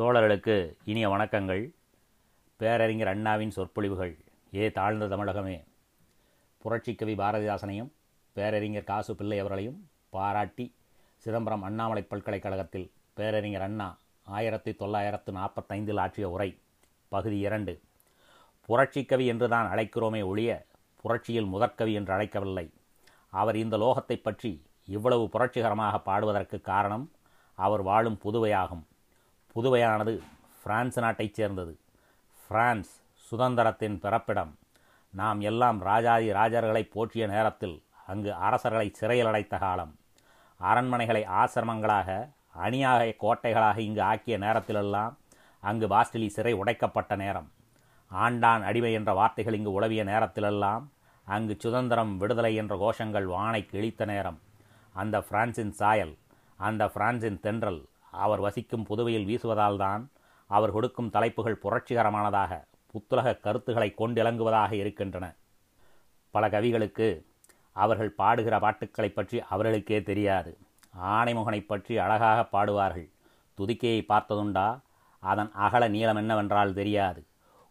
தோழர்களுக்கு இனிய வணக்கங்கள். பேரறிஞர் அண்ணாவின் சொற்பொழிவுகள். ஏ தாழ்ந்த தமிழகமே. புரட்சிக்கவி பாரதிதாசனையும் பேரறிஞர் காசு பிள்ளை அவர்களையும் பாராட்டி சிதம்பரம் அண்ணாமலை பல்கலைக்கழகத்தில் பேரறிஞர் அண்ணா ஆயிரத்தி தொள்ளாயிரத்து நாற்பத்தைந்தில் ஆற்றிய உரை பகுதி இரண்டு. புரட்சிக்கவி என்று தான் அழைக்கிறோமே ஒழிய புரட்சியில் முதற்கவி என்று அழைக்கவில்லை. அவர் இந்த லோகத்தை பற்றி இவ்வளவு புரட்சிகரமாக பாடுவதற்கு காரணம் அவர் வாழும் புதுவையாகும். புதுவையானது பிரான்ஸ் நாட்டைச் சேர்ந்தது. பிரான்ஸ் சுதந்திரத்தின் பிறப்பிடம். நாம் எல்லாம் ராஜாதி ராஜர்களை போற்றிய நேரத்தில் அங்கு அரசர்களை சிறையில் அடைத்த காலம். அரண்மனைகளை ஆசிரமங்களாக அணியாக கோட்டைகளாக இங்கு ஆக்கிய நேரத்திலெல்லாம் அங்கு பாஸ்டிலி சிறை உடைக்கப்பட்ட நேரம். ஆண்டான் அடிமை என்ற வார்த்தைகள் இங்கு உளவிய நேரத்திலெல்லாம் அங்கு சுதந்திரம் விடுதலை என்ற கோஷங்கள் வானை கிழித்த நேரம். அந்த பிரான்சின் சாயல் அந்த பிரான்சின் தென்றல் அவர் வசிக்கும் புதுவையில் வீசுவதால்தான் அவர் கொடுக்கும் தலைப்புகள் புரட்சிகரமானதாக புத்துலக கருத்துக்களை கொண்டிலங்குவதாக இருக்கின்றன. பல கவிகளுக்கு அவர்கள் பாடுகிற பாட்டுக்களை பற்றி அவர்களுக்கே தெரியாது. ஆணைமுகனை பற்றி அழகாக பாடுவார்கள். துதிக்கையை பார்த்ததுண்டா? அதன் அகல நீளம் என்னவென்றால் தெரியாது.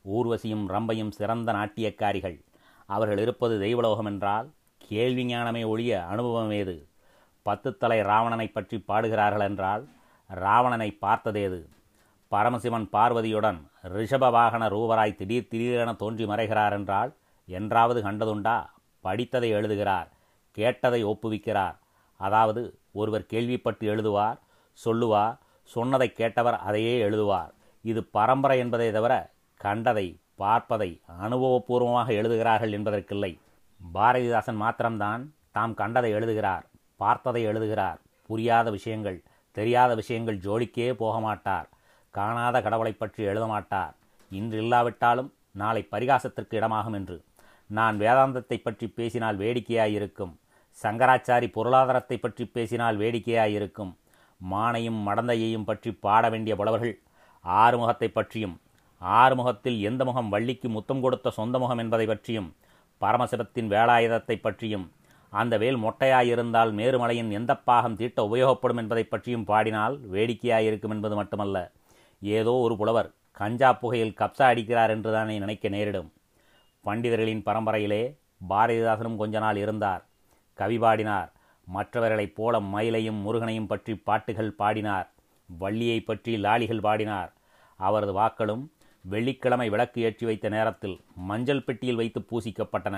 ஊர்வசியும் ரம்பையும் சிறந்த நாட்டியக்காரிகள். அவர்கள் இருப்பது தெய்வலோகம் என்றால் கேள்வி ஞானமே ஒழிய அனுபவம் ஏது? பத்து தலை ராவணனை பற்றி பாடுகிறார்கள் என்றால் ராவணனை பார்த்ததேது? பரமசிவன் பார்வதியுடன் ரிஷப வாகன ரூபராய் திடீர் திடீரென தோன்றி மறைகிறார் என்றால் என்றாவது கண்டதுண்டா? படித்ததை எழுதுகிறார் கேட்டதை ஒப்புவிக்கிறார். அதாவது ஒருவர் கேள்விப்பட்டு எழுதுவார் சொல்லுவார் சொன்னதை கேட்டவர் அதையே எழுதுவார். இது பரம்பரை என்பதை தவிர கண்டதை பார்ப்பதை அனுபவபூர்வமாக எழுதுகிறார்கள் என்பதற்கில்லை. பாரதிதாசன் மாத்திரம்தான் தாம் கண்டதை எழுதுகிறார் பார்த்ததை எழுதுகிறார். புரியாத விஷயங்கள். தெரியாத விஷயங்கள் ஜோலிக்கே போக மாட்டார் காணாத கடவுளை பற்றி எழுத மாட்டார் இன்று இல்லாவிட்டாலும் நாளை பரிகாசத்திற்கு இடமாகும் என்று. நான் வேதாந்தத்தை பற்றி பேசினால் வேடிக்கையாயிருக்கும். சங்கராச்சாரி பொருளாதாரத்தை பற்றி பேசினால் வேடிக்கையாயிருக்கும். மானையும் மடந்தையையும் பற்றி பாட வேண்டிய புலவர்கள் ஆறுமுகத்தை பற்றியும் ஆறுமுகத்தில் எந்த முகம் வள்ளிக்கு முத்தம் கொடுத்த சொந்த முகம் என்பதை பற்றியும் பரமசிவத்தின் வேலாயுதத்தை பற்றியும் அந்த வேல் மொட்டையாயிருந்தால் மேருமலையின் எந்த பாகம் தீட்ட உபயோகப்படும் என்பதை பற்றியும் பாடினால் வேடிக்கையாயிருக்கும் என்பது மட்டுமல்ல. ஏதோ ஒரு புலவர் கஞ்சா புகையில் கப்சா அடிக்கிறார் என்றுதானே நினைக்க நேரிடும். பண்டிதர்களின் பரம்பரையிலே பாரதிதாசனும் கொஞ்ச நாள் இருந்தார். கவி பாடினார். மற்றவர்களைப் போல மயிலையும் முருகனையும் பற்றி பாட்டுகள் பாடினார். வள்ளியை பற்றி லாலிகள் பாடினார். அவரது வாக்களும் வெள்ளிக்கிழமை விளக்கு ஏற்றி வைத்த நேரத்தில் மஞ்சள் பெட்டியில் வைத்து பூசிக்கப்பட்டன.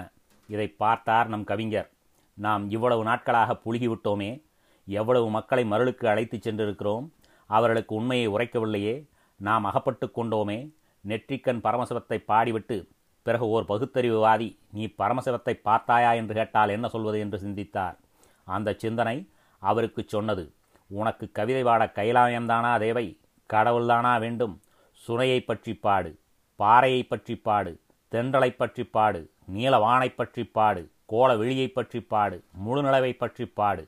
இதை பார்த்தார் நம் கவிஞர். நாம் இவ்வளவு நாட்களாக புழுகிவிட்டோமே எவ்வளவு மக்களை மருளுக்கு அழைத்துச் சென்றிருக்கிறோம் அவர்களுக்கு உண்மையை உரைக்கவில்லையே நாம் அகப்பட்டு கொண்டோமே நெற்றிக்கண் பரமசிவத்தை பாடிவிட்டு பிறகு ஓர் பகுத்தறிவுவாதி நீ பரமசிவத்தை பார்த்தாயா? என்று கேட்டால் என்ன சொல்வது என்று சிந்தித்தார். அந்த சிந்தனை அவருக்கு சொன்னது உனக்கு கவிதை பாட கைலாயம்தானா தேவை? கடவுள்தானா வேண்டும்? சுனையை பற்றி பாடு பாறையை பற்றி பாடு தென்றலை பற்றி பாடு நீலவானை பற்றி பாடு கோல வெளியை பற்றி பாடு முழுநிலவை பற்றி பாடு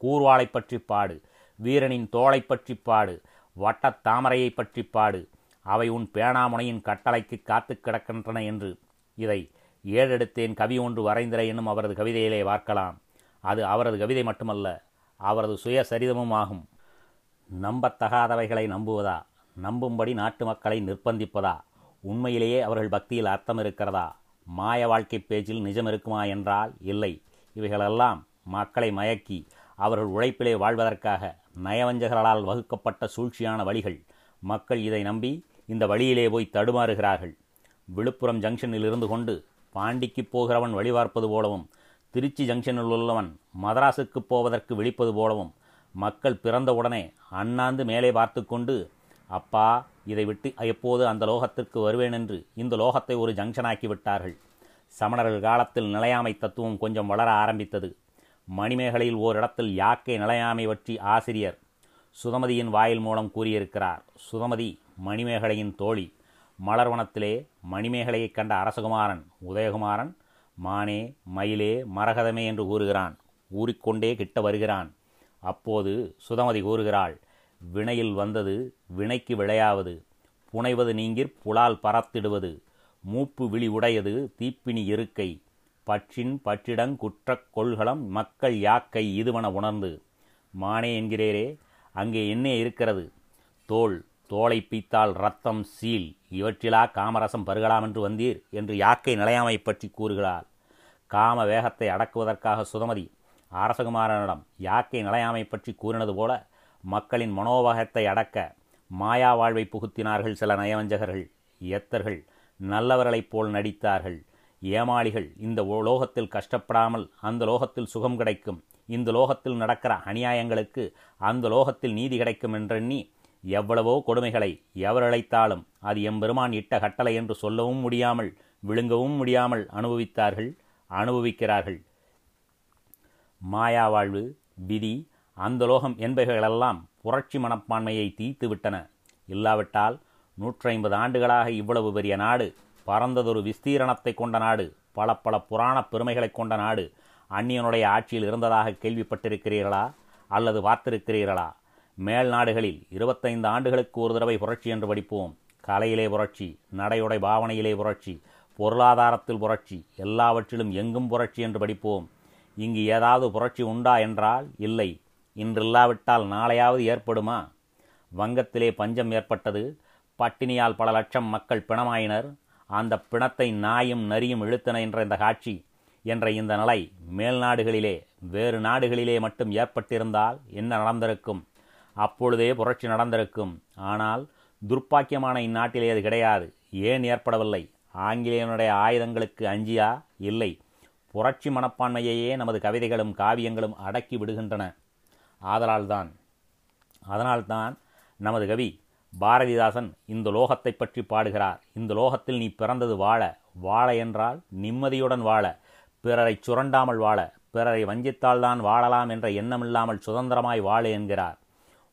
கூர்வாளை பற்றி பாடு வீரனின் தோளை பற்றி பாடு வட்டத் தாமரையை பற்றி பாடு அவை உன் பேணாமுனையின் கட்டளைக்கு காத்து கிடக்கின்றன என்று. இதை ஏழெடுத்தேன் கவி ஒன்று வரைந்திர என்னும் அவரது கவிதையிலே பார்க்கலாம். அது அவரது கவிதை மட்டுமல்ல அவரது சுயசரிதமும் ஆகும். நம்பத்தகாதவைகளை நம்புவதா? நம்பும்படி நாட்டு மக்களை நிர்பந்திப்பதா உண்மையிலேயே அவர்கள் பக்தியில் அர்த்தம் இருக்கிறதா? மாய வாழ்க்கை பேச்சில் நிஜம் இருக்குமா என்றால் இல்லை. இவைகளெல்லாம் மக்களை மயக்கி அவர்கள் உழைப்பிலே வாழ்வதற்காக நயவஞ்சகர்களால் வகுக்கப்பட்ட சூழ்ச்சியான வழிகள். மக்கள் இதை நம்பி இந்த வழியிலே போய் தடுமாறுகிறார்கள். விழுப்புரம் ஜங்ஷனில் இருந்து கொண்டு பாண்டிக்கு போகிறவன் வழிபார்ப்பது போலவும் திருச்சி ஜங்ஷனில் உள்ளவன் மதராசுக்கு போவதற்கு விழிப்பது போலவும் மக்கள் பிறந்தவுடனே அண்ணாந்து மேலே பார்த்து கொண்டு அப்பா இதை விட்டு எப்போது அந்த லோகத்திற்கு வருவேன் என்று இந்த லோகத்தை ஒரு ஜங்ஷனாக்கி விட்டார்கள் சமணர்கள் காலத்தில் நிலையாமை தத்துவம் கொஞ்சம் வளர ஆரம்பித்தது. மணிமேகலையில் ஓரிடத்தில் யாக்கை நிலையாமை பற்றி ஆசிரியர் சுதமதியின் வாயில் மூலம் கூறியிருக்கிறார். சுதமதி மணிமேகலையின் தோழி. மலர்வனத்திலே மணிமேகலையைக் கண்ட அரசகுமாரன் உதயகுமாரன் மானே மயிலே மரகதமே என்று கூறுகிறான். ஊறிக்கொண்டே கிட்ட வருகிறான். அப்போது சுதமதி கூறுகிறாள் வினையில் வந்தது வினைக்கு விளையாவது. புனைவது நீங்கிற் புலால் பறத்திடுவது. மூப்பு விழி உடையது தீப்பினி இருக்கை. பற்றின் பற்றிடங் குற்றக் கொள்கலம் மக்கள் யாக்கை இதுவன உணர்ந்து. மானே என்கிறேரே அங்கே என்ன இருக்கிறது? தோல் தோலை பீத்தால் ரத்தம் சீல் இவற்றிலா காமரசம் பருகலாம் என்று வந்தீர் என்று யாக்கை நிலையாமை பற்றி கூறுகிறாள் காம வேகத்தை அடக்குவதற்காக சுதமதி அரசகுமாரனிடம் யாக்கை நிலையாமை பற்றி கூறினது போல மக்களின் மனோபாகத்தை அடக்க மாயா வாழ்வை புகுத்தினார்கள் சில நயவஞ்சகர்கள் எத்தர்கள் நல்லவர்களைப் போல் நடித்தார்கள். ஏமாளிகள் இந்த லோகத்தில் கஷ்டப்படாமல் அந்த லோகத்தில் சுகம் கிடைக்கும் இந்த லோகத்தில் நடக்கிற அநியாயங்களுக்கு அந்த லோகத்தில் நீதி கிடைக்கும் என்றெண்ணி எவ்வளவோ கொடுமைகளை எவர் அழைத்தாலும் அது எம்பெருமான் இட்ட கட்டளை என்று சொல்லவும் முடியாமல் விழுங்கவும் முடியாமல் அனுபவித்தார்கள் அனுபவிக்கிறார்கள். மாயா வாழ்வு விதி அந்த லோகம் என்பவைகளெல்லாம் புரட்சி மனப்பான்மையை தீய்த்துவிட்டன இல்லாவிட்டால் நூற்றி ஐம்பது ஆண்டுகளாக இவ்வளவு பெரிய நாடு பறந்ததொரு விஸ்தீரணத்தை கொண்ட நாடு பல பல புராண பெருமைகளை கொண்ட நாடு அந்நியனுடைய ஆட்சியில் இருந்ததாக கேள்விப்பட்டிருக்கிறீர்களா? அல்லது பார்த்திருக்கிறீர்களா? மேல் நாடுகளில் இருபத்தைந்து ஆண்டுகளுக்கு ஒரு தடவை புரட்சி என்று படிப்போம். கலையிலே புரட்சி நடையுடை பாவனையிலே புரட்சி பொருளாதாரத்தில் புரட்சி எல்லாவற்றிலும் எங்கும் புரட்சி என்று படிப்போம். இங்கு ஏதாவது புரட்சி உண்டா என்றால் இல்லை. இன்றில்லாவிட்டால் நாளையாவது ஏற்படுமா? வங்கத்திலே பஞ்சம் ஏற்பட்டது. பட்டினியால் பல லட்சம் மக்கள் பிணமாயினர். அந்த பிணத்தை நாயும் நரியும் இழுத்தன என்ற இந்த காட்சி என்ற இந்த நிலை மேல் நாடுகளிலே வேறு நாடுகளிலே மட்டும் ஏற்பட்டிருந்தால் என்ன நடந்திருக்கும்? அப்பொழுதே புரட்சி நடந்திருக்கும். ஆனால் துர்ப்பாக்கியமான இந்நாட்டிலே அது கிடையாது. ஏன் ஏற்படவில்லை? ஆங்கிலேயனுடைய ஆயுதங்களுக்கு அஞ்சியா? இல்லை. புரட்சி மனப்பான்மையையே நமது கவிதைகளும் காவியங்களும் அடக்கி விடுகின்றன. ஆதலால்தான். அதனால்தான் நமது கவி பாரதிதாசன் இந்த லோகத்தை பற்றி பாடுகிறார். இந்த லோகத்தில் நீ பிறந்தது வாழ வாழ என்றால் நிம்மதியுடன் வாழ பிறரை சுரண்டாமல் வாழ பிறரை வஞ்சித்தால்தான் வாழலாம் என்ற எண்ணமில்லாமல் சுதந்திரமாய் வாழ என்கிறார்.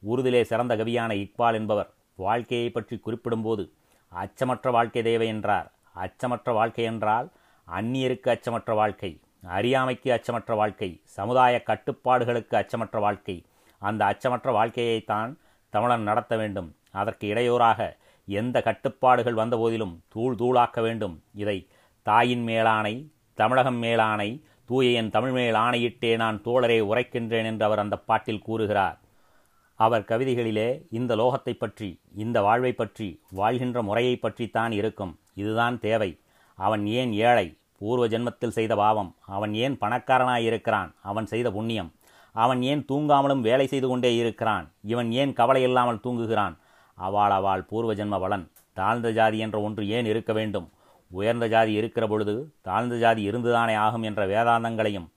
உருதிலே சிறந்த கவியான இக்பால் என்பவர் வாழ்க்கையை பற்றி குறிப்பிடும்போது அச்சமற்ற வாழ்க்கை தேவை என்றார். அச்சமற்ற வாழ்க்கை என்றால் அந்நியருக்கு அச்சமற்ற வாழ்க்கை. அறியாமைக்கு அச்சமற்ற வாழ்க்கை சமுதாய கட்டுப்பாடுகளுக்கு அச்சமற்ற வாழ்க்கை அந்த அச்சமற்ற வாழ்க்கையைத்தான் தமிழன் நடத்த வேண்டும். அதற்கு இடையூறாக எந்த கட்டுப்பாடுகள் வந்தபோதிலும் தூள் தூளாக்க வேண்டும். இதை தாயின் மேலானை தமிழகம் மேலானை தூய என் தமிழ் மேல் ஆணையிட்டே நான் தோழரை உரைக்கின்றேன் என்று அவர் அந்த பாட்டில் கூறுகிறார். அவர் கவிதைகளிலே இந்த லோகத்தை பற்றி இந்த வாழ்வை பற்றி வாழ்கின்ற முறையை பற்றித்தான் இருக்கும். இதுதான் தேவை. அவன் ஏன் ஏழை? பூர்வ ஜென்மத்தில் செய்த பாவம். அவன் ஏன் பணக்காரனாயிருக்கிறான்? அவன் செய்த புண்ணியம். அவன் ஏன் தூங்காமலும் வேலை செய்து கொண்டே இருக்கிறான்? இவன் ஏன் கவலை இல்லாமல் தூங்குகிறான்? அவாள் அவள் பூர்வ ஜென்ம பலன். தாழ்ந்த ஜாதி என்ற ஒன்று ஏன் இருக்க வேண்டும்? உயர்ந்த ஜாதி இருக்கிற பொழுது தாழ்ந்த ஜாதி இருந்துதானே ஆகும் என்ற வேதாந்தங்களையும்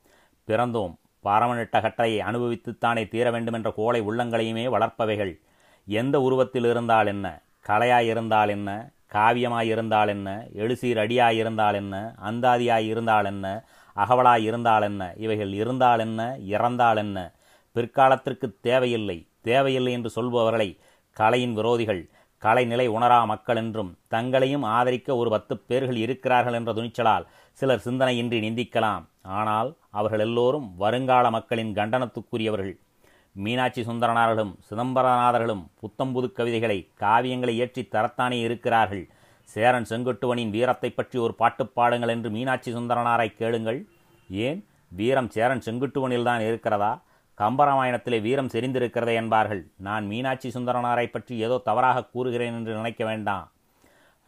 பிறந்தோம். பாரமனிட்ட கட்டளையை அனுபவித்துத்தானே தீர வேண்டும் என்ற கோளை உள்ளங்களையுமே வளர்ப்பவைகள். எந்த உருவத்தில் இருந்தால் என்ன? கலையாய் இருந்தால் என்ன? காவியமாய் இருந்தால் என்ன? எழுசீர் அடியாய் இருந்தால் என்ன? அந்தாதியாய் இருந்தால் என்ன? அகவலாய் இருந்தால் என்ன? இவைகள் இருந்தால் என்ன? இறந்தால் என்ன? பிற்காலத்திற்கு தேவையில்லை. தேவையில்லை என்று சொல்பவர்களை கலையின் விரோதிகள் கலைநிலை உணரா மக்கள் என்றும் தங்களையும் ஆதரிக்க ஒரு பத்து பேர்கள் இருக்கிறார்கள் என்ற துணிச்சலால் சிலர் சிந்தனையின்றி நிந்திக்கலாம். ஆனால் அவர்கள் எல்லோரும் வருங்கால மக்களின் கண்டனத்துக்குரியவர்கள். மீனாட்சி சுந்தரனார்களும் சிதம்பரநாதர்களும் புத்தம்புது கவிதைகளை காவியங்களை இயற்றி தரத்தானே இருக்கிறார்கள். சேரன் செங்குட்டுவனின் வீரத்தை பற்றி ஒரு பாட்டு பாடுங்கள் என்று மீனாட்சி சுந்தரனாரை கேளுங்கள். ஏன்? வீரம் சேரன் செங்குட்டுவனில்தான் இருக்கிறதா? கம்பராமாயணத்திலே வீரம் செறிந்திருக்கிறதே என்பார்கள். நான் மீனாட்சி சுந்தரனாரை பற்றி ஏதோ தவறாக கூறுகிறேன் என்று நினைக்க வேண்டாம்.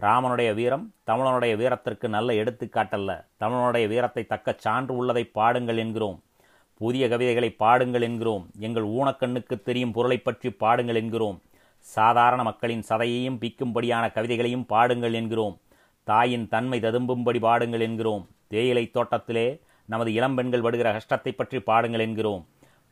ராமனுடைய வீரம் தமிழனுடைய வீரத்திற்கு நல்ல எடுத்துக்காட்டல்ல. தமிழனுடைய வீரத்தை தக்க சான்று உள்ளதை பாடுங்கள் என்கிறோம். புதிய கவிதைகளை பாடுங்கள் என்கிறோம். எங்கள் ஊனக்கண்ணுக்கு தெரியும் பொருளை பற்றி பாடுங்கள் என்கிறோம். சாதாரண மக்களின் சதையையும் பிக்கும்படியான கவிதைகளையும் பாடுங்கள் என்கிறோம். தாயின் தன்மை ததும்பும்படி பாடுங்கள் என்கிறோம். தேயிலை தோட்டத்திலே நமது இளம்பெண்கள் படுகிற கஷ்டத்தை பற்றி பாடுங்கள் என்கிறோம்.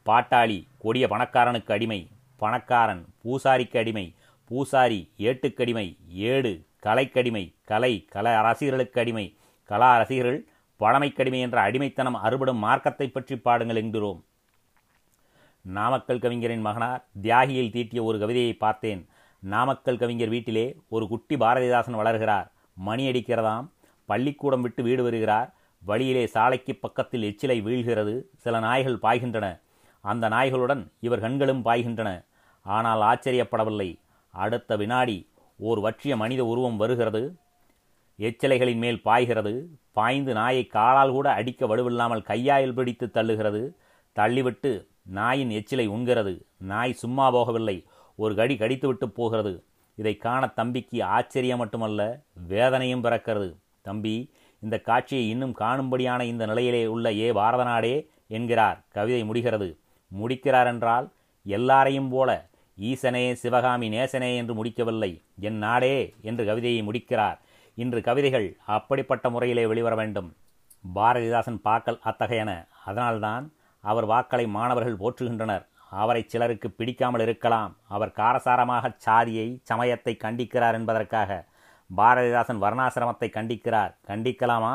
பாட்டாளி கொடிய பணக்காரனுக்கு அடிமை பணக்காரன் பூசாரிக்கு அடிமை பூசாரி ஏட்டுக்கடிமை ஏடு கலைக்கடிமை கலை கல ரசிகர்களுக்கு அடிமை கலா ரசிகர்கள் பழமைக்கடிமை என்ற அடிமைத்தனம் அறுபடும் மார்க்கத்தை பற்றி பாடுங்கள் என்கிறோம். நாமக்கல் கவிஞரின் மகனார் தியாகியில் தீட்டிய ஒரு கவிதையை பார்த்தேன். நாமக்கல் கவிஞர் வீட்டிலே ஒரு குட்டி பாரதிதாசன் வளர்கிறார். மணி அடிக்கிறதாம் பள்ளிக்கூடம் விட்டு வீடு வருகிறார். வழியிலே சாலைக்கு பக்கத்தில் எச்சிலை வீழ்கிறது. சில நாய்கள் பாய்கின்றன. அந்த நாய்களுடன் இவர் கண்களும் பாய்கின்றன. ஆனால் ஆச்சரியப்படவில்லை. அடுத்த வினாடி ஓர் வற்றிய மனித உருவம் வருகிறது. எச்சிலைகளின் மேல் பாய்கிறது பாய்ந்து நாயை காலால் கூட அடிக்க வலுவில்லாமல் கையாயில் பிடித்து தள்ளுகிறது தள்ளிவிட்டு நாயின் எச்சிலை உண்கிறது நாய் சும்மா போகவில்லை ஒரு கடி கடித்துவிட்டு போகிறது. இதை காண தம்பிக்கு ஆச்சரியம் மட்டுமல்ல வேதனையும் பிறக்கிறது. தம்பி இந்த காட்சியை இன்னும் காணும்படியான இந்த நிலையிலே உள்ள ஏ பாரதநாடே என்கிறார். கவிதை முடிகிறது. முடிக்கிறார் என்றால் எல்லாரையும் போல ஈசனே சிவகாமி நேசனே என்று முடிக்கவில்லை. என் நாடே என்று கவிதையை முடிக்கிறார். இன்று கவிதைகள் அப்படிப்பட்ட முறையிலே வெளிவர வேண்டும். பாரதிதாசன் பாக்கல் அத்தகையன அதனால்தான் அவர் வாக்களை மாணவர்கள் போற்றுகின்றனர். அவரை சிலருக்கு பிடிக்காமல் இருக்கலாம். அவர் காரசாரமாக சாதியை சமயத்தை கண்டிக்கிறார் என்பதற்காக. பாரதிதாசன் வர்ணாசிரமத்தை கண்டிக்கிறார். கண்டிக்கலாமா?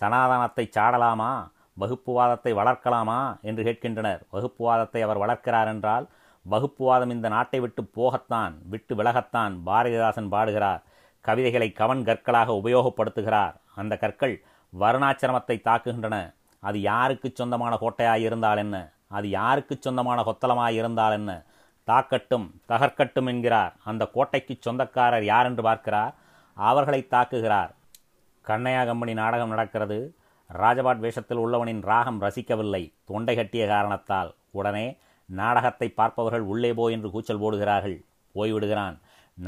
சனாதனத்தை சாடலாமா? வகுப்புவாதத்தை வளர்க்கலாமா? என்று கேட்கின்றனர். வகுப்புவாதத்தை அவர் வளர்க்கிறார் என்றால் வகுப்புவாதம் இந்த நாட்டை விட்டு போகத்தான் விட்டு விலகத்தான் பாரதிதாசன் பாடுகிறார். கவிதைகளை கவன் கற்களாக உபயோகப்படுத்துகிறார். அந்த கற்கள் வருணாச்சிரமத்தை தாக்குகின்றன. அது யாருக்கு சொந்தமான கோட்டையாய் இருந்தால் என்ன? அது யாருக்கு சொந்தமான கொத்தளமாய் இருந்தால் என்ன? தாக்கட்டும் தகர்க்கட்டும் என்கிறார். அந்த கோட்டைக்கு சொந்தக்காரர் யார் என்று பார்க்கிறார்? அவர்களை தாக்குகிறார். கண்ணையா கம்பெனி நாடகம் நடக்கிறது. ராஜபாட் வேஷத்தில் உள்ளவனின் ராகம் ரசிக்கவில்லை. தொண்டை கட்டிய காரணத்தால். உடனே நாடகத்தை பார்ப்பவர்கள் உள்ளே போ என்று கூச்சல் போடுகிறார்கள். போய்விடுகிறான்.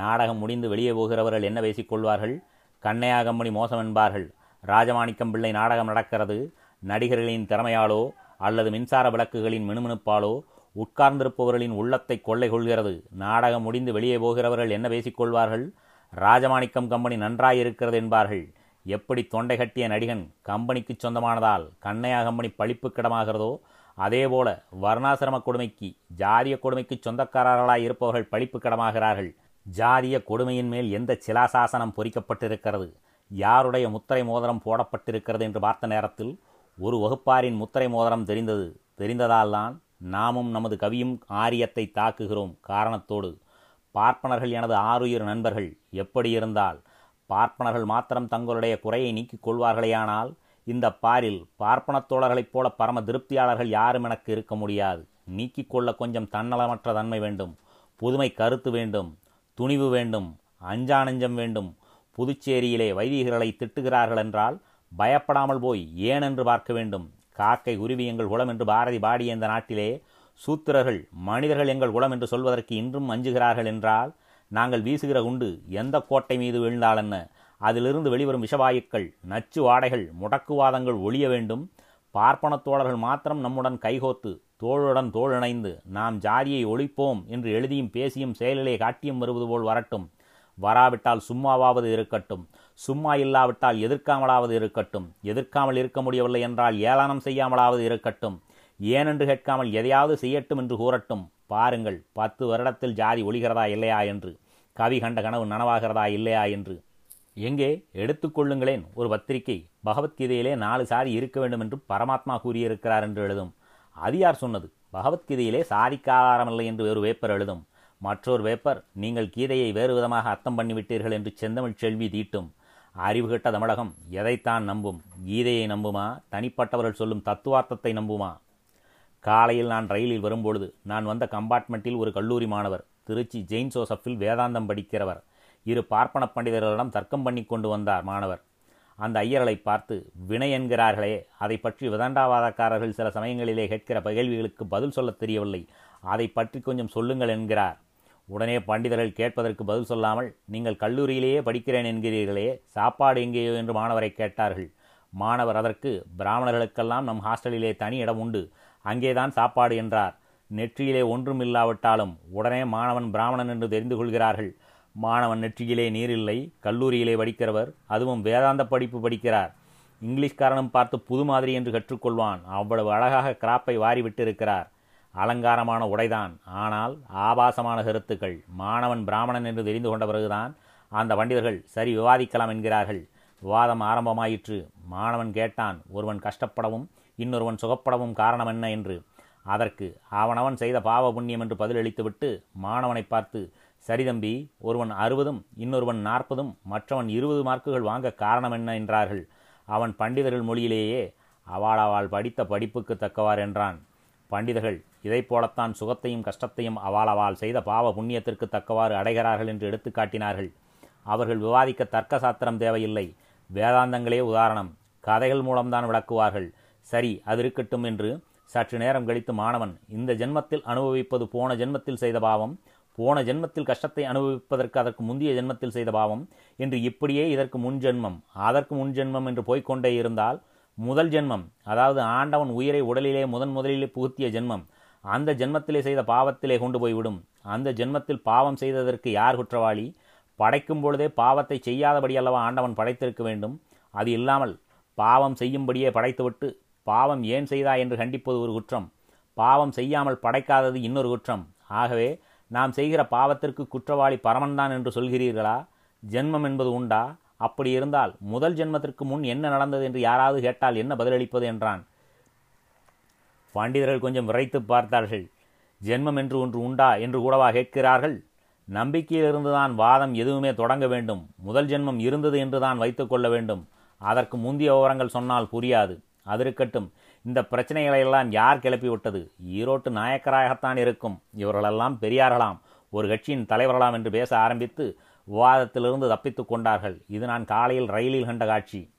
நாடகம் முடிந்து வெளியே போகிறவர்கள் என்ன பேசிக்கொள்வார்கள்? கண்ணையாகம்பணி மோசம் என்பார்கள். ராஜமாணிக்கம் பிள்ளை நாடகம் நடக்கிறது. நடிகர்களின் திறமையாலோ அல்லது மின்சார விளக்குகளின் மினுமினுப்பாலோ உட்கார்ந்திருப்பவர்களின் உள்ளத்தை கொள்ளை கொள்கிறது. நாடகம் முடிந்து வெளியே போகிறவர்கள் என்ன பேசிக்கொள்வார்கள்? ராஜமாணிக்கம் கம்பெனி நன்றாயிருக்கிறது என்பார்கள். எப்படி தொண்டை கட்டிய நடிகன் கம்பெனிக்கு சொந்தமானதால் கண்ணையா கம்பெனி பழிப்புக்கிடமாகிறதோ அதேபோல வர்ணாசிரம கொடுமைக்கு ஜாதிய கொடுமைக்கு சொந்தக்காரர்களாய் இருப்பவர்கள் பழிப்பு கிடமாகிறார்கள். ஜாதிய கொடுமையின் மேல் எந்த சிலாசாசனம் பொறிக்கப்பட்டிருக்கிறது? யாருடைய முத்திரை மோதிரம் போடப்பட்டிருக்கிறது என்று பார்த்த நேரத்தில் ஒரு வகுப்பாரின் முத்திரை மோதிரம் தெரிந்தது. தெரிந்ததால்தான் நாமும் நமது கவியும் ஆரியத்தை தாக்குகிறோம் காரணத்தோடு. பார்ப்பனர்கள் எனது ஆறுயிர் நண்பர்கள் எப்படி இருந்தால் பார்ப்பனர்கள் மாத்திரம் தங்களுடைய குறையை நீக்கிக் கொள்வார்களேயானால் இந்த பாரில் பார்ப்பனத் தோழர்களைப் போல பரம திருப்தியாளர்கள் யாரும் எனக்கு இருக்க முடியாது. நீக்கிக் கொள்ள கொஞ்சம் தன்னலமற்ற தன்மை வேண்டும். புதுமை கருத்து வேண்டும். துணிவு வேண்டும் அஞ்சானஞ்சம் வேண்டும். புதுச்சேரியிலே வைதிகர்களை திட்டுகிறார்கள் என்றால் பயப்படாமல் போய் ஏனென்று பார்க்க வேண்டும். காக்கை குருவி எங்கள் குலம் என்று பாரதி பாடிய இந்த நாட்டிலே சூத்திரர்கள் மனிதர்கள் எங்கள் குலம் என்று சொல்வதற்கு இன்றும் அஞ்சுகிறார்கள் என்றால் நாங்கள் வீசுகிற குண்டு எந்த கோட்டை மீது வீழ்ந்தால் என்ன அதிலிருந்து வெளிவரும் விஷவாயுக்கள் நச்சு வாடைகள் முடக்குவாதங்கள் ஒழிய வேண்டும். பார்ப்பனத்தோழர்கள் மாத்திரம் நம்முடன் கைகோத்து தோளுடன் தோள் இணைந்து நாம் ஜாதியை ஒழிப்போம் என்று எழுதியும் பேசியும் செயலிலே காட்டியும் வருவது போல் வரட்டும். வராவிட்டால் சும்மாவாவது இருக்கட்டும். சும்மா இல்லாவிட்டால் எதிர்க்காமலாவது இருக்கட்டும். எதிர்க்காமல் இருக்க முடியவில்லை என்றால் ஏளனம் செய்யாமலாவது இருக்கட்டும். ஏனென்று கேட்காமல் எதையாவது செய்யட்டும் என்று கூறட்டும். பாருங்கள் பத்து வருடத்தில் ஜாதி ஒழிகிறதா இல்லையா என்று. கவி கண்ட கனவு நனவாகிறதா இல்லையா என்று. எங்கே? எடுத்துக்கொள்ளுங்களேன் ஒரு பத்திரிகை. பகவத்கீதையிலே நாலு சாதி இருக்க வேண்டும் என்று பரமாத்மா கூறியிருக்கிறார் என்று எழுதும். அது யார் சொன்னது? பகவத்கீதையிலே சாதிக்காதாரமில்லை என்று ஒரு வேப்பர் எழுதும். மற்றொரு வேப்பர் நீங்கள் கீதையை வேறு விதமாக அர்த்தம் பண்ணிவிட்டீர்கள் என்று செந்தமிழ் செல்வி தீட்டும். அறிவு கெட்ட தமிழகம் எதைத்தான் நம்பும்? கீதையை நம்புமா? தனிப்பட்டவர்கள் சொல்லும் தத்துவார்த்தத்தை நம்புமா? காலையில் நான் ரயிலில் வரும்பொழுது நான் வந்த கம்பார்ட்மெண்ட்டில் ஒரு கல்லூரி மாணவர் திருச்சி ஜெயின் ஜோசப்பில் வேதாந்தம் படிக்கிறவர். இரு பார்ப்பன பண்டிதர்களிடம் தர்க்கம் பண்ணி கொண்டு வந்தார் மாணவர். அந்த ஐயர்களை பார்த்து வினை என்கிறார்களே அதை பற்றி விதண்டாவாதக்காரர்கள் சில சமயங்களிலே கேட்கிற கேள்விகளுக்கு பதில் சொல்லத் தெரியவில்லை. அதை பற்றி கொஞ்சம் சொல்லுங்கள் என்கிறார். உடனே பண்டிதர்கள் கேட்பதற்கு பதில் சொல்லாமல் நீங்கள் கல்லூரியிலேயே படிக்கிறேன் என்கிறீர்களே சாப்பாடு எங்கேயோ? என்று மாணவரை கேட்டார்கள். மாணவர் அதற்கு பிராமணர்களுக்கெல்லாம் நம் ஹாஸ்டலிலே தனி இடம் உண்டு அங்கேதான் சாப்பாடு என்றார். நெற்றியிலே ஒன்றும் இல்லாவிட்டாலும் உடனே மாணவன் பிராமணன் என்று தெரிந்து கொள்கிறார்கள். மாணவன் நெற்றியிலே நீரில்லை கல்லூரியிலே படிக்கிறவர் அதுவும் வேதாந்த படிப்பு படிக்கிறார். இங்கிலீஷ்காரனும் பார்த்து புது மாதிரி என்று கற்றுக்கொள்வான். அவ்வளவு அழகாக கிராப்பை வாரி விட்டிருக்கிறார் அலங்காரமான உடைதான். ஆனால் ஆபாசமான கருத்துக்கள். மாணவன் பிராமணன் என்று தெரிந்து கொண்ட பிறகுதான் அந்த பண்டிதர்கள் சரி விவாதிக்கலாம் என்கிறார்கள். விவாதம் ஆரம்பமாயிற்று. மாணவன் கேட்டான் ஒருவன் கஷ்டப்படவும் இன்னொருவன் சுகப்படவும் காரணம் என்ன? என்று. அதற்கு அவனவன் செய்த பாவ புண்ணியம் என்று பதிலளித்துவிட்டு மாணவனை பார்த்து சரி தம்பி ஒருவன் அறுபதும் இன்னொருவன் நாற்பதும் மற்றவன் இருபது மார்க்குகள் வாங்க காரணம் என்ன என்றார்கள். அவன் பண்டிதர்கள் மொழியிலேயே அவாளவாள் படித்த படிப்புக்கு தக்கவார் என்றான். பண்டிதர்கள் இதைப்போலத்தான் சுகத்தையும் கஷ்டத்தையும் அவாளவாள் செய்த பாவ புண்ணியத்திற்கு தக்கவாறு அடைகிறார்கள் என்று எடுத்து காட்டினார்கள். அவர்கள் விவாதிக்க தர்க்க சாத்திரம் தேவையில்லை. வேதாந்தங்களே உதாரணம். கதைகள் மூலம்தான் விளக்குவார்கள். சரி அது இருக்கட்டும் என்று சற்று நேரம் கழித்து மாணவன் இந்த ஜென்மத்தில் அனுபவிப்பது போன ஜென்மத்தில் செய்த பாவம். போன ஜென்மத்தில் கஷ்டத்தை அனுபவிப்பதற்கு அதற்கு முந்தைய ஜென்மத்தில் செய்த பாவம். என்று இப்படியே இதற்கு முன் ஜென்மம். அதற்கு முன் ஜென்மம் என்று போய்க்கொண்டே இருந்தால் முதல் ஜென்மம் அதாவது ஆண்டவன் உயிரை உடலிலே முதன் முதலிலே புகுத்திய ஜென்மம் அந்த ஜென்மத்திலே செய்த பாவத்திலே கொண்டு போய்விடும். அந்த ஜென்மத்தில் பாவம் செய்ததற்கு யார் குற்றவாளி? படைக்கும் பொழுதே பாவத்தை செய்யாதபடி அல்லவா ஆண்டவன் படைத்திருக்க வேண்டும்? அது இல்லாமல் பாவம் செய்யும்படியே படைத்துவிட்டு பாவம் ஏன் செய்தா என்று கண்டிப்பது ஒரு குற்றம். பாவம் செய்யாமல் படைக்காதது இன்னொரு குற்றம். ஆகவே நாம் செய்கிற பாவத்திற்கு குற்றவாளி பரமன்தான் என்று சொல்கிறீர்களா? ஜென்மம் என்பது உண்டா? அப்படி இருந்தால் முதல் ஜென்மத்திற்கு முன் என்ன நடந்தது என்று யாராவது கேட்டால் என்ன பதிலளிப்பது என்றான். பண்டிதர்கள் கொஞ்சம் விரைத்து பார்த்தார்கள். ஜென்மம் என்று ஒன்று உண்டா என்று கூடவா கேட்கிறார்கள்? நம்பிக்கையிலிருந்துதான் வாதம் எதுவுமே தொடங்க வேண்டும். முதல் ஜென்மம் இருந்தது என்றுதான் வைத்துக்கொள்ள வேண்டும். அதற்கு முந்தைய விவரங்கள் சொன்னால் புரியாது. அது இருக்கட்டும். இந்த பிரச்சனைகளை எல்லாம் யார் கிளப்பி விட்டது ஈரோட்டு நாயக்கராகத்தான் இருக்கும். இவர்களெல்லாம் பெரியார்களாம். ஒரு கட்சியின் தலைவர்களாம் என்று பேச ஆரம்பித்து விவாதத்திலிருந்து தப்பித்துக் கொண்டார்கள். இது நான் காலையில் ரயிலில் கண்ட காட்சி.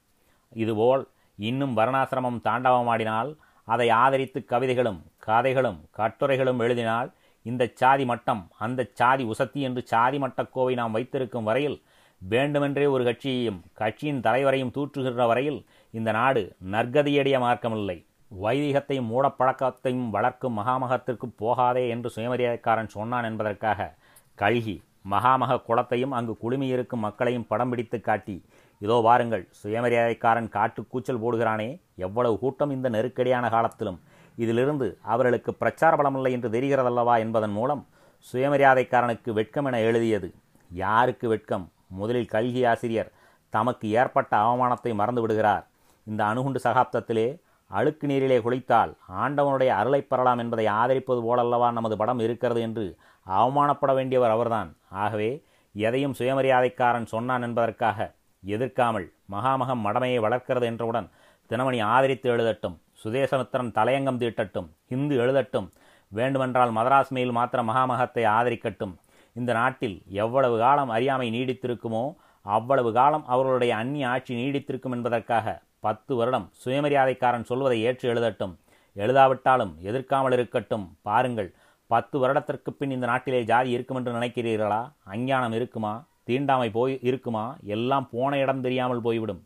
இதுபோல் இன்னும் வர்ணாசிரமம் தாண்டவமாடினால் அதை ஆதரித்து கவிதைகளும் கதைகளும் கட்டுரைகளும் எழுதினால் இந்த சாதி மட்டம் அந்த சாதி உசத்தி என்று சாதி மட்டக்கோவை நாம் வைத்திருக்கும் வரையில் வேண்டுமென்றே ஒரு கட்சியையும் கட்சியின் தலைவரையும் தூற்றுகின்ற வரையில் இந்த நாடு நற்கதியடைய மார்க்கமில்லை. வைதிகத்தையும் மூடப்பழக்கத்தையும் வளர்க்கும் மகாமகத்திற்கு போகாதே என்று சுயமரியாதைக்காரன் சொன்னான் என்பதற்காக கல்கி மகாமக குளத்தையும் அங்கு குழுமியிருக்கும் மக்களையும் படம் பிடித்து காட்டி இதோ வாருங்கள் சுயமரியாதைக்காரன் காட்டு கூச்சல் போடுகிறானே எவ்வளவு கூட்டம் இந்த நெருக்கடியான காலத்திலும். இதிலிருந்து அவர்களுக்கு பிரச்சார பலமில்லை என்று தெரிகிறதல்லவா என்பதன் மூலம் சுயமரியாதைக்காரனுக்கு வெட்கம் என எழுதியது. யாருக்கு வெட்கம்? முதலில் கல்கி ஆசிரியர். தமக்கு ஏற்பட்ட அவமானத்தை மறந்து விடுகிறார் இந்த அணுகுண்டு சகாப்தத்திலே அழுக்கு நீரிலே குளித்தால் ஆண்டவனுடைய அருளை பெறலாம் என்பதை ஆதரிப்பது போலல்லவா நமது படம் இருக்கிறது என்று அவமானப்பட வேண்டியவர் அவர்தான். ஆகவே எதையும் சுயமரியாதைக்காரன் சொன்னான் என்பதற்காக எதிர்க்காமல் மகாமகம் மடமையை வளர்க்கிறது என்றவுடன் தினமணி ஆதரித்து எழுதட்டும் சுதேசமித்திரன் தலையங்கம் தீட்டட்டும் ஹிந்து எழுதட்டும் வேண்டுமென்றால் மதராஸ் மெயில் மாத்திர மகாமகத்தை ஆதரிக்கட்டும். இந்த நாட்டில் எவ்வளவு காலம் அறியாமை நீடித்திருக்குமோ அவ்வளவு காலம் அவர்களுடைய அந்நிய ஆட்சி நீடித்திருக்கும் என்பதற்காக பத்து வருடம் சுயமரியாதைக்காரன் சொல்வதை ஏற்று எழுதட்டும். எழுதாவிட்டாலும் எதிர்க்காமல் இருக்கட்டும். பாருங்கள் பத்து வருடத்திற்கு பின் இந்த நாட்டிலே ஜாதி இருக்கும் என்று நினைக்கிறீர்களா? அஞ்ஞானம் இருக்குமா? தீண்டாமை போய் இருக்குமா? எல்லாம் போன இடம் தெரியாமல் போய்விடும்.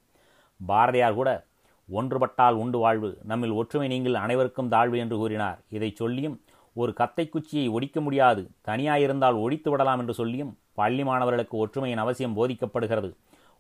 பாரதியார் கூட ஒன்றுபட்டால் உண்டு வாழ்வு. நம்மில் ஒற்றுமை நீங்கள் அனைவருக்கும் தாழ்வு என்று கூறினார். இதை சொல்லியும் ஒரு கத்தை குச்சியை ஒடிக்க முடியாது. தனியாயிருந்தால் ஒடித்து விடலாம் என்று சொல்லியும் பள்ளி மாணவர்களுக்கு ஒற்றுமையின் அவசியம் போதிக்கப்படுகிறது.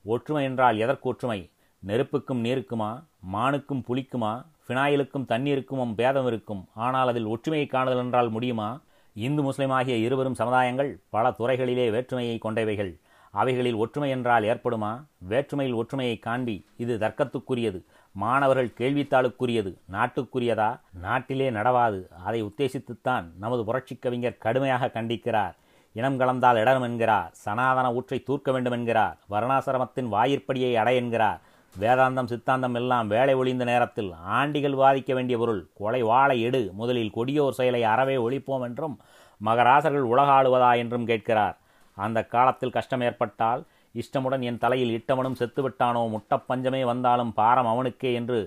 ஒற்றுமை என்றால் எதற்கு ஒற்றுமை நெருப்புக்கும் நீருக்குமா? மானுக்கும் புளிக்குமா? ஃபினாயிலுக்கும் தண்ணீருக்கும் பேதம் இருக்கும். ஆனால் அதில் ஒற்றுமையை காணுதல் என்றால் முடியுமா? இந்து முஸ்லிம் ஆகிய இருவரும் சமுதாயங்கள் பல துறைகளிலே வேற்றுமையை கொண்டவைகள். அவைகளில் ஒற்றுமை என்றால் ஏற்படுமா? வேற்றுமையில் ஒற்றுமையை காண்பி. இது தர்க்கத்துக்குரியது. மாணவர்கள் கேள்வித்தாளுக்குரியது. நாட்டுக்குரியதா? நாட்டிலே நடவாது. அதை உத்தேசித்துத்தான் நமது புரட்சிக் கவிஞர் கடுமையாக கண்டிக்கிறார். இனம் கலந்தால் இடம் என்கிறார். சனாதன ஊற்றை தூர்க்க வேண்டும் என்கிறார். வர்ணாசிரமத்தின் வாயிற்படியை அடை என்கிறார். வேதாந்தம் சித்தாந்தம் எல்லாம் வேலை ஒளிந்த நேரத்தில் ஆண்டிகள் வாதிக்க வேண்டிய பொருள். கொலை வாழை எடு முதலில் கொடியோர் செயலை அறவே ஒழிப்போம் என்றும் மகராசர்கள் உலகாளுவதா என்றும் கேட்கிறார். அந்த காலத்தில் கஷ்டம் ஏற்பட்டால் இஷ்டமுடன் என் தலையில் இட்டவனும் செத்துவிட்டானோ முட்டப்பஞ்சமே வந்தாலும் பாரம் அவனுக்கே என்று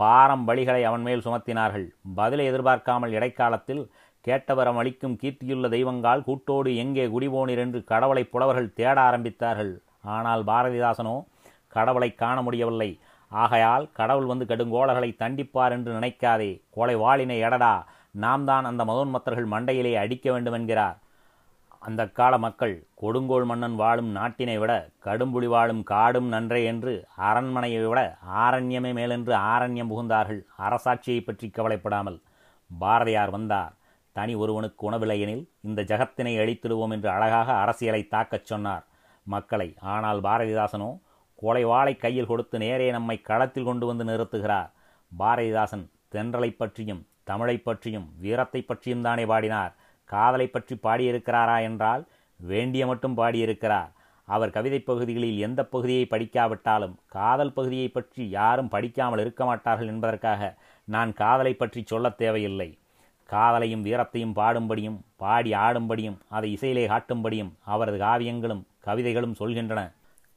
பாரம் பலிகளை அவன் மேல் சுமத்தினார்கள். பதிலை எதிர்பார்க்காமல் இடைக்காலத்தில் கேட்டவரம் அளிக்கும் கீர்த்தியுள்ள தெய்வங்கால் கூட்டோடு எங்கே குடிபோனீர் என்று கடவுளை புலவர்கள் தேட ஆரம்பித்தார்கள். ஆனால் பாரதிதாசனோ கடவுளை காண முடியவில்லை. ஆகையால் கடவுள் வந்து கடுங்கோளர்களை தண்டிப்பார் என்று நினைக்காதே. கோலை வாளினை எடடா. நாம் தான் அந்த மதோன்மத்தர்கள் மண்டையிலே அடிக்க வேண்டும் என்கிறார். அந்த கால மக்கள் கொடுங்கோள் மன்னன் வாழும் நாட்டினை விட கடும்புலி வாழும் காடும் நன்றே என்று அரண்மனையை விட ஆரண்யமே மேலென்று ஆரண்யம் புகுந்தார்கள். அரசாட்சியை பற்றி கவலைப்படாமல். பாரதியார் வந்தார். தனி ஒருவனுக்கு உணவில்லையெனில் இந்த ஜகத்தினை அழித்திடுவோம் என்று அழகாக அரசியலை தாக்கச் சொன்னார். மக்களை ஆனால் பாரதிதாசனோ கொலை வாளை கையில் கொடுத்து நேரே நம்மை களத்தில் கொண்டு வந்து நிறுத்துகிறார். பாரதிதாசன் தென்றலை பற்றியும் தமிழை பற்றியும் வீரத்தை பற்றியும் தானே பாடினார். காதலை பற்றி பாடியிருக்கிறாரா என்றால் வேண்டிய மட்டும் பாடியிருக்கிறார். அவர் கவிதை பகுதிகளில் எந்த பகுதியை படிக்காவிட்டாலும் காதல் பகுதியை பற்றி யாரும் படிக்காமல் இருக்க மாட்டார்கள் என்பதற்காக நான் காதலை பற்றி சொல்லத் தேவையில்லை. காதலையும் வீரத்தையும் பாடும்படியும் பாடி ஆடும்படியும் அதை இசையிலே காட்டும்படியும் அவரது காவியங்களும் கவிதைகளும் சொல்கின்றன.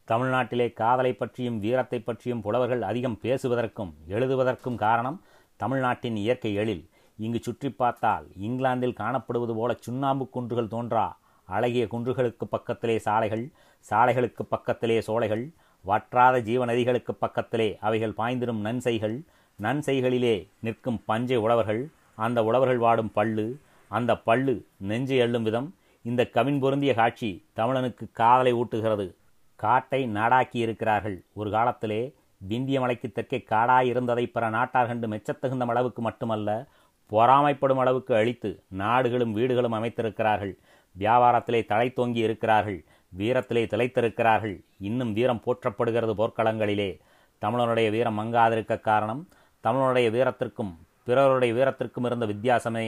தமிழ்நாட்டிலே காதலை பற்றியும் வீரத்தை பற்றியும் புலவர்கள் அதிகம் பேசுவதற்கும் எழுதுவதற்கும் காரணம் தமிழ்நாட்டின் இயற்கை எழில். இங்கு சுற்றி பார்த்தால் இங்கிலாந்தில் காணப்படுவது போல சுண்ணாம்பு குன்றுகள் தோன்றா அழகிய குன்றுகளுக்கு பக்கத்திலே சாலைகள் சாலைகளுக்கு பக்கத்திலே சோலைகள் வற்றாத ஜீவநதிகளுக்கு பக்கத்திலே அவைகள் பாய்ந்திடும் நன்செய்கள் நன்செய்களிலே நிற்கும் பஞ்சை உழவர்கள் அந்த உழவர்கள் வாடும் பள்ளு அந்த பள்ளு நெஞ்சு எள்ளும் விதம். இந்த கவின் பொருந்திய காட்சி தமிழனுக்கு காதலை ஊட்டுகிறது. காட்டை நாடாக்கி இருக்கிறார்கள். ஒரு காலத்திலே விந்திய மலைக்கு தெற்கே காடாய் இருந்ததை பிற நாட்டார் கண்டு மெச்சத்தகுந்த அளவுக்கு மட்டுமல்ல பொறாமைப்படும் அளவுக்கு அழித்து நாடுகளும் வீடுகளும் அமைத்திருக்கிறார்கள். வியாபாரத்திலே தலை தோங்கி இருக்கிறார்கள் வீரத்திலே திளைத்திருக்கிறார்கள். இன்னும் வீரம் போற்றப்படுகிறது போர்க்களங்களிலே. தமிழனுடைய வீரம் மங்காதிருக்க காரணம் தமிழனுடைய வீரத்திற்கும் பிறருடைய வீரத்திற்கும் இருந்த வித்தியாசமே.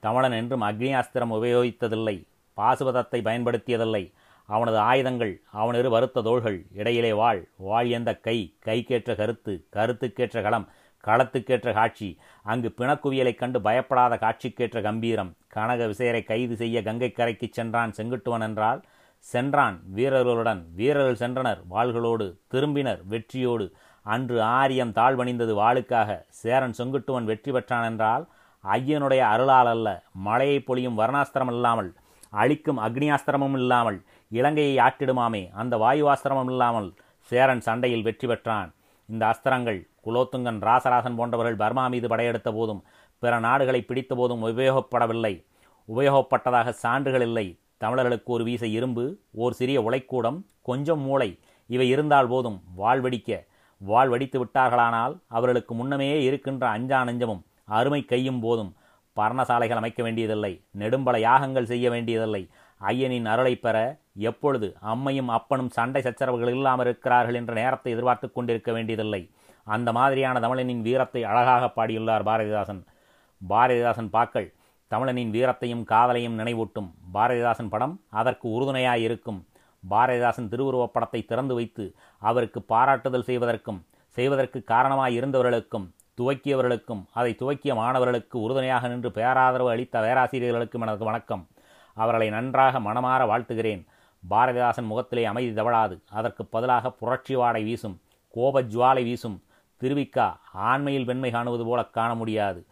தமிழன் என்றும் அக்னியாஸ்திரம் உபயோகித்ததில்லை பாசுபதத்தை பயன்படுத்தியதில்லை. அவனது ஆயுதங்கள் அவனிரு வருத்த தோள்கள் இடையிலே வாழ். வாழ் எந்த கை? கைக்கேற்ற கருத்து கருத்துக்கேற்ற களம் களத்துக்கேற்ற காட்சி. அங்கு பிணக்குவியலைக் கண்டு பயப்படாத காட்சிக்கேற்ற கம்பீரம். கனக விசேரை கைது செய்ய கங்கை கரைக்கு சென்றான் செங்குட்டுவன் என்றால் சென்றான் வீரர்களுடன். வீரர்கள் சென்றனர். வாள்களோடு திரும்பினர் வெற்றியோடு. அன்று ஆரியம் தாழ்வணிந்தது வாளுக்காக. சேரன் செங்குட்டுவன் வெற்றி பெற்றான் என்றால் ஐயனுடைய அருளால் அல்ல. மழையை பொழியும் வர்ணாஸ்திரம் இல்லாமல் அழிக்கும் அக்னியாஸ்திரமும் இல்லாமல் இலங்கையை ஆட்டிடுமாமே அந்த வாயுவாஸ்திரமும் இல்லாமல் சேரன் சண்டையில் வெற்றி பெற்றான். இந்த அஸ்திரங்கள் குலோத்துங்கன் ராசராசன் போன்றவர்கள் பர்மா மீது படையெடுத்த போதும் பிற நாடுகளை பிடித்த போதும் உபயோகப்படவில்லை. உபயோகப்பட்டதாக சான்றுகள் இல்லை. தமிழர்களுக்கு ஒரு வீச இரும்பு ஓர் சிறிய உலைக்கூடம் கொஞ்சம் மூளை இவை இருந்தால் போதும் வாழ்வடிக்க. வாழ்வடித்து விட்டார்களானால் அவர்களுக்கு முன்னமே இருக்கின்ற அஞ்சா நெஞ்சமும் அருமை கையும் போதும். பர்ணசாலைகள் அமைக்க வேண்டியதில்லை. நெடும்பல யாகங்கள் செய்ய வேண்டியதில்லை. ஐயனின் அருளை பெற எப்பொழுது அம்மையும் அப்பனும் சண்டை சச்சரவுகள் இல்லாமல் இருக்கிறார்கள் என்ற நேரத்தை எதிர்பார்த்து கொண்டிருக்க வேண்டியதில்லை. அந்த மாதிரியான தமிழனின் வீரத்தை அழகாக பாடியுள்ளார் பாரதிதாசன். பாரதிதாசன் பாக்கள் தமிழனின் வீரத்தையும் காதலையும் நினைவூட்டும். பாரதிதாசன் படம் அதற்கு உறுதுணையாயிருக்கும் பாரதிதாசன் திருவுருவப் படத்தை திறந்து வைத்து அவருக்கு பாராட்டுதல் செய்வதற்கும் செய்வதற்கு காரணமாய் இருந்தவர்களுக்கும் துவக்கியவர்களுக்கும் அதை துவக்கிய மாணவர்களுக்கு உறுதுணையாக நின்று பேராதரவு அளித்த பேராசிரியர்களுக்கும் எனது வணக்கம். அவர்களை நன்றாக மனமாற வாழ்த்துகிறேன். பாரதிதாசன் முகத்திலே அமைதி தவழாது. அதற்கு பதிலாக புரட்சி வாடை வீசும் கோபஜுவாலை வீசும் திருவிக்கா ஆண்மையில் வெண்மை காணுவது போல காண முடியாது.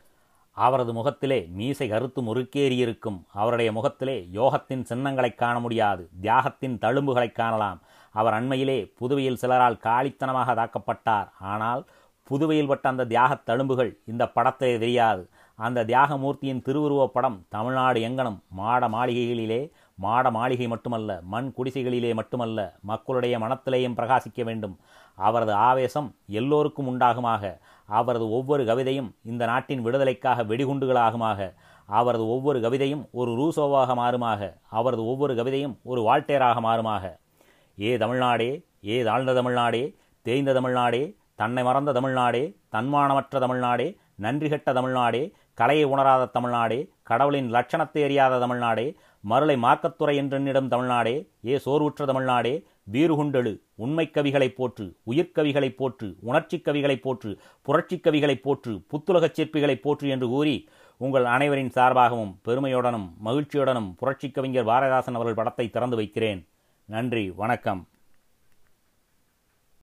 அவரது முகத்திலே மீசை கருத்து முறுக்கேறியிருக்கும். அவருடைய முகத்திலே யோகத்தின் சின்னங்களைக் காண முடியாது. தியாகத்தின் தழும்புகளைக் காணலாம். அவர் அண்மையிலே புதுவையில் சிலரால் காளித்தனமாக தாக்கப்பட்டார். ஆனால் புதுவையில் பட்ட அந்த தியாகத் தழும்புகள் இந்த படத்தை தெரியாது. அந்த தியாகமூர்த்தியின் திருவுருவப் படம் தமிழ்நாடு எங்கனம்? மாட மாளிகைகளிலே மாட மாளிகை மட்டுமல்ல மண் குடிசைகளிலே மட்டுமல்ல மக்களுடைய மனத்திலேயும் பிரகாசிக்க வேண்டும். அவரது ஆவேசம் எல்லோருக்கும் உண்டாகுமாக. அவரது ஒவ்வொரு கவிதையும் இந்த நாட்டின் விடுதலைக்காக வெடிகுண்டுகளாகுமாக. அவரது ஒவ்வொரு கவிதையும் ஒரு ரூசோவாக மாறுமாக. அவரது ஒவ்வொரு கவிதையும் ஒரு வால்டேராக மாறுமாக. ஏ தமிழ்நாடே ஏ தாழ்ந்த தமிழ்நாடே தேய்ந்த தமிழ்நாடே தன்னை மறந்த தமிழ்நாடே தன்மானமற்ற தமிழ்நாடே நன்றி கெட்ட தமிழ்நாடே கலையை உணராத தமிழ்நாடே கடவுளின் லட்சணத்தை அறியாத தமிழ்நாடே மருளை மார்க்கத்துறை என்றென்னிடம் தமிழ்நாடே ஏ சோர்வுற்ற தமிழ்நாடே வீறுகுண்டெழு உண்மைக் கவிகளைப் போற்று உயிர்க்கவிகளைப் போற்று உணர்ச்சிக் கவிகளைப் போற்று புரட்சிக் கவிகளைப் போற்று புத்துலகச் சிற்பிகளைப் போற்று என்று கூறி உங்கள் அனைவரின் சார்பாகவும் பெருமையுடனும் மகிழ்ச்சியுடனும் புரட்சிக் கவிஞர் பாரதிதாசன் அவர்கள் படத்தை திறந்து வைக்கிறேன். நன்றி வணக்கம்.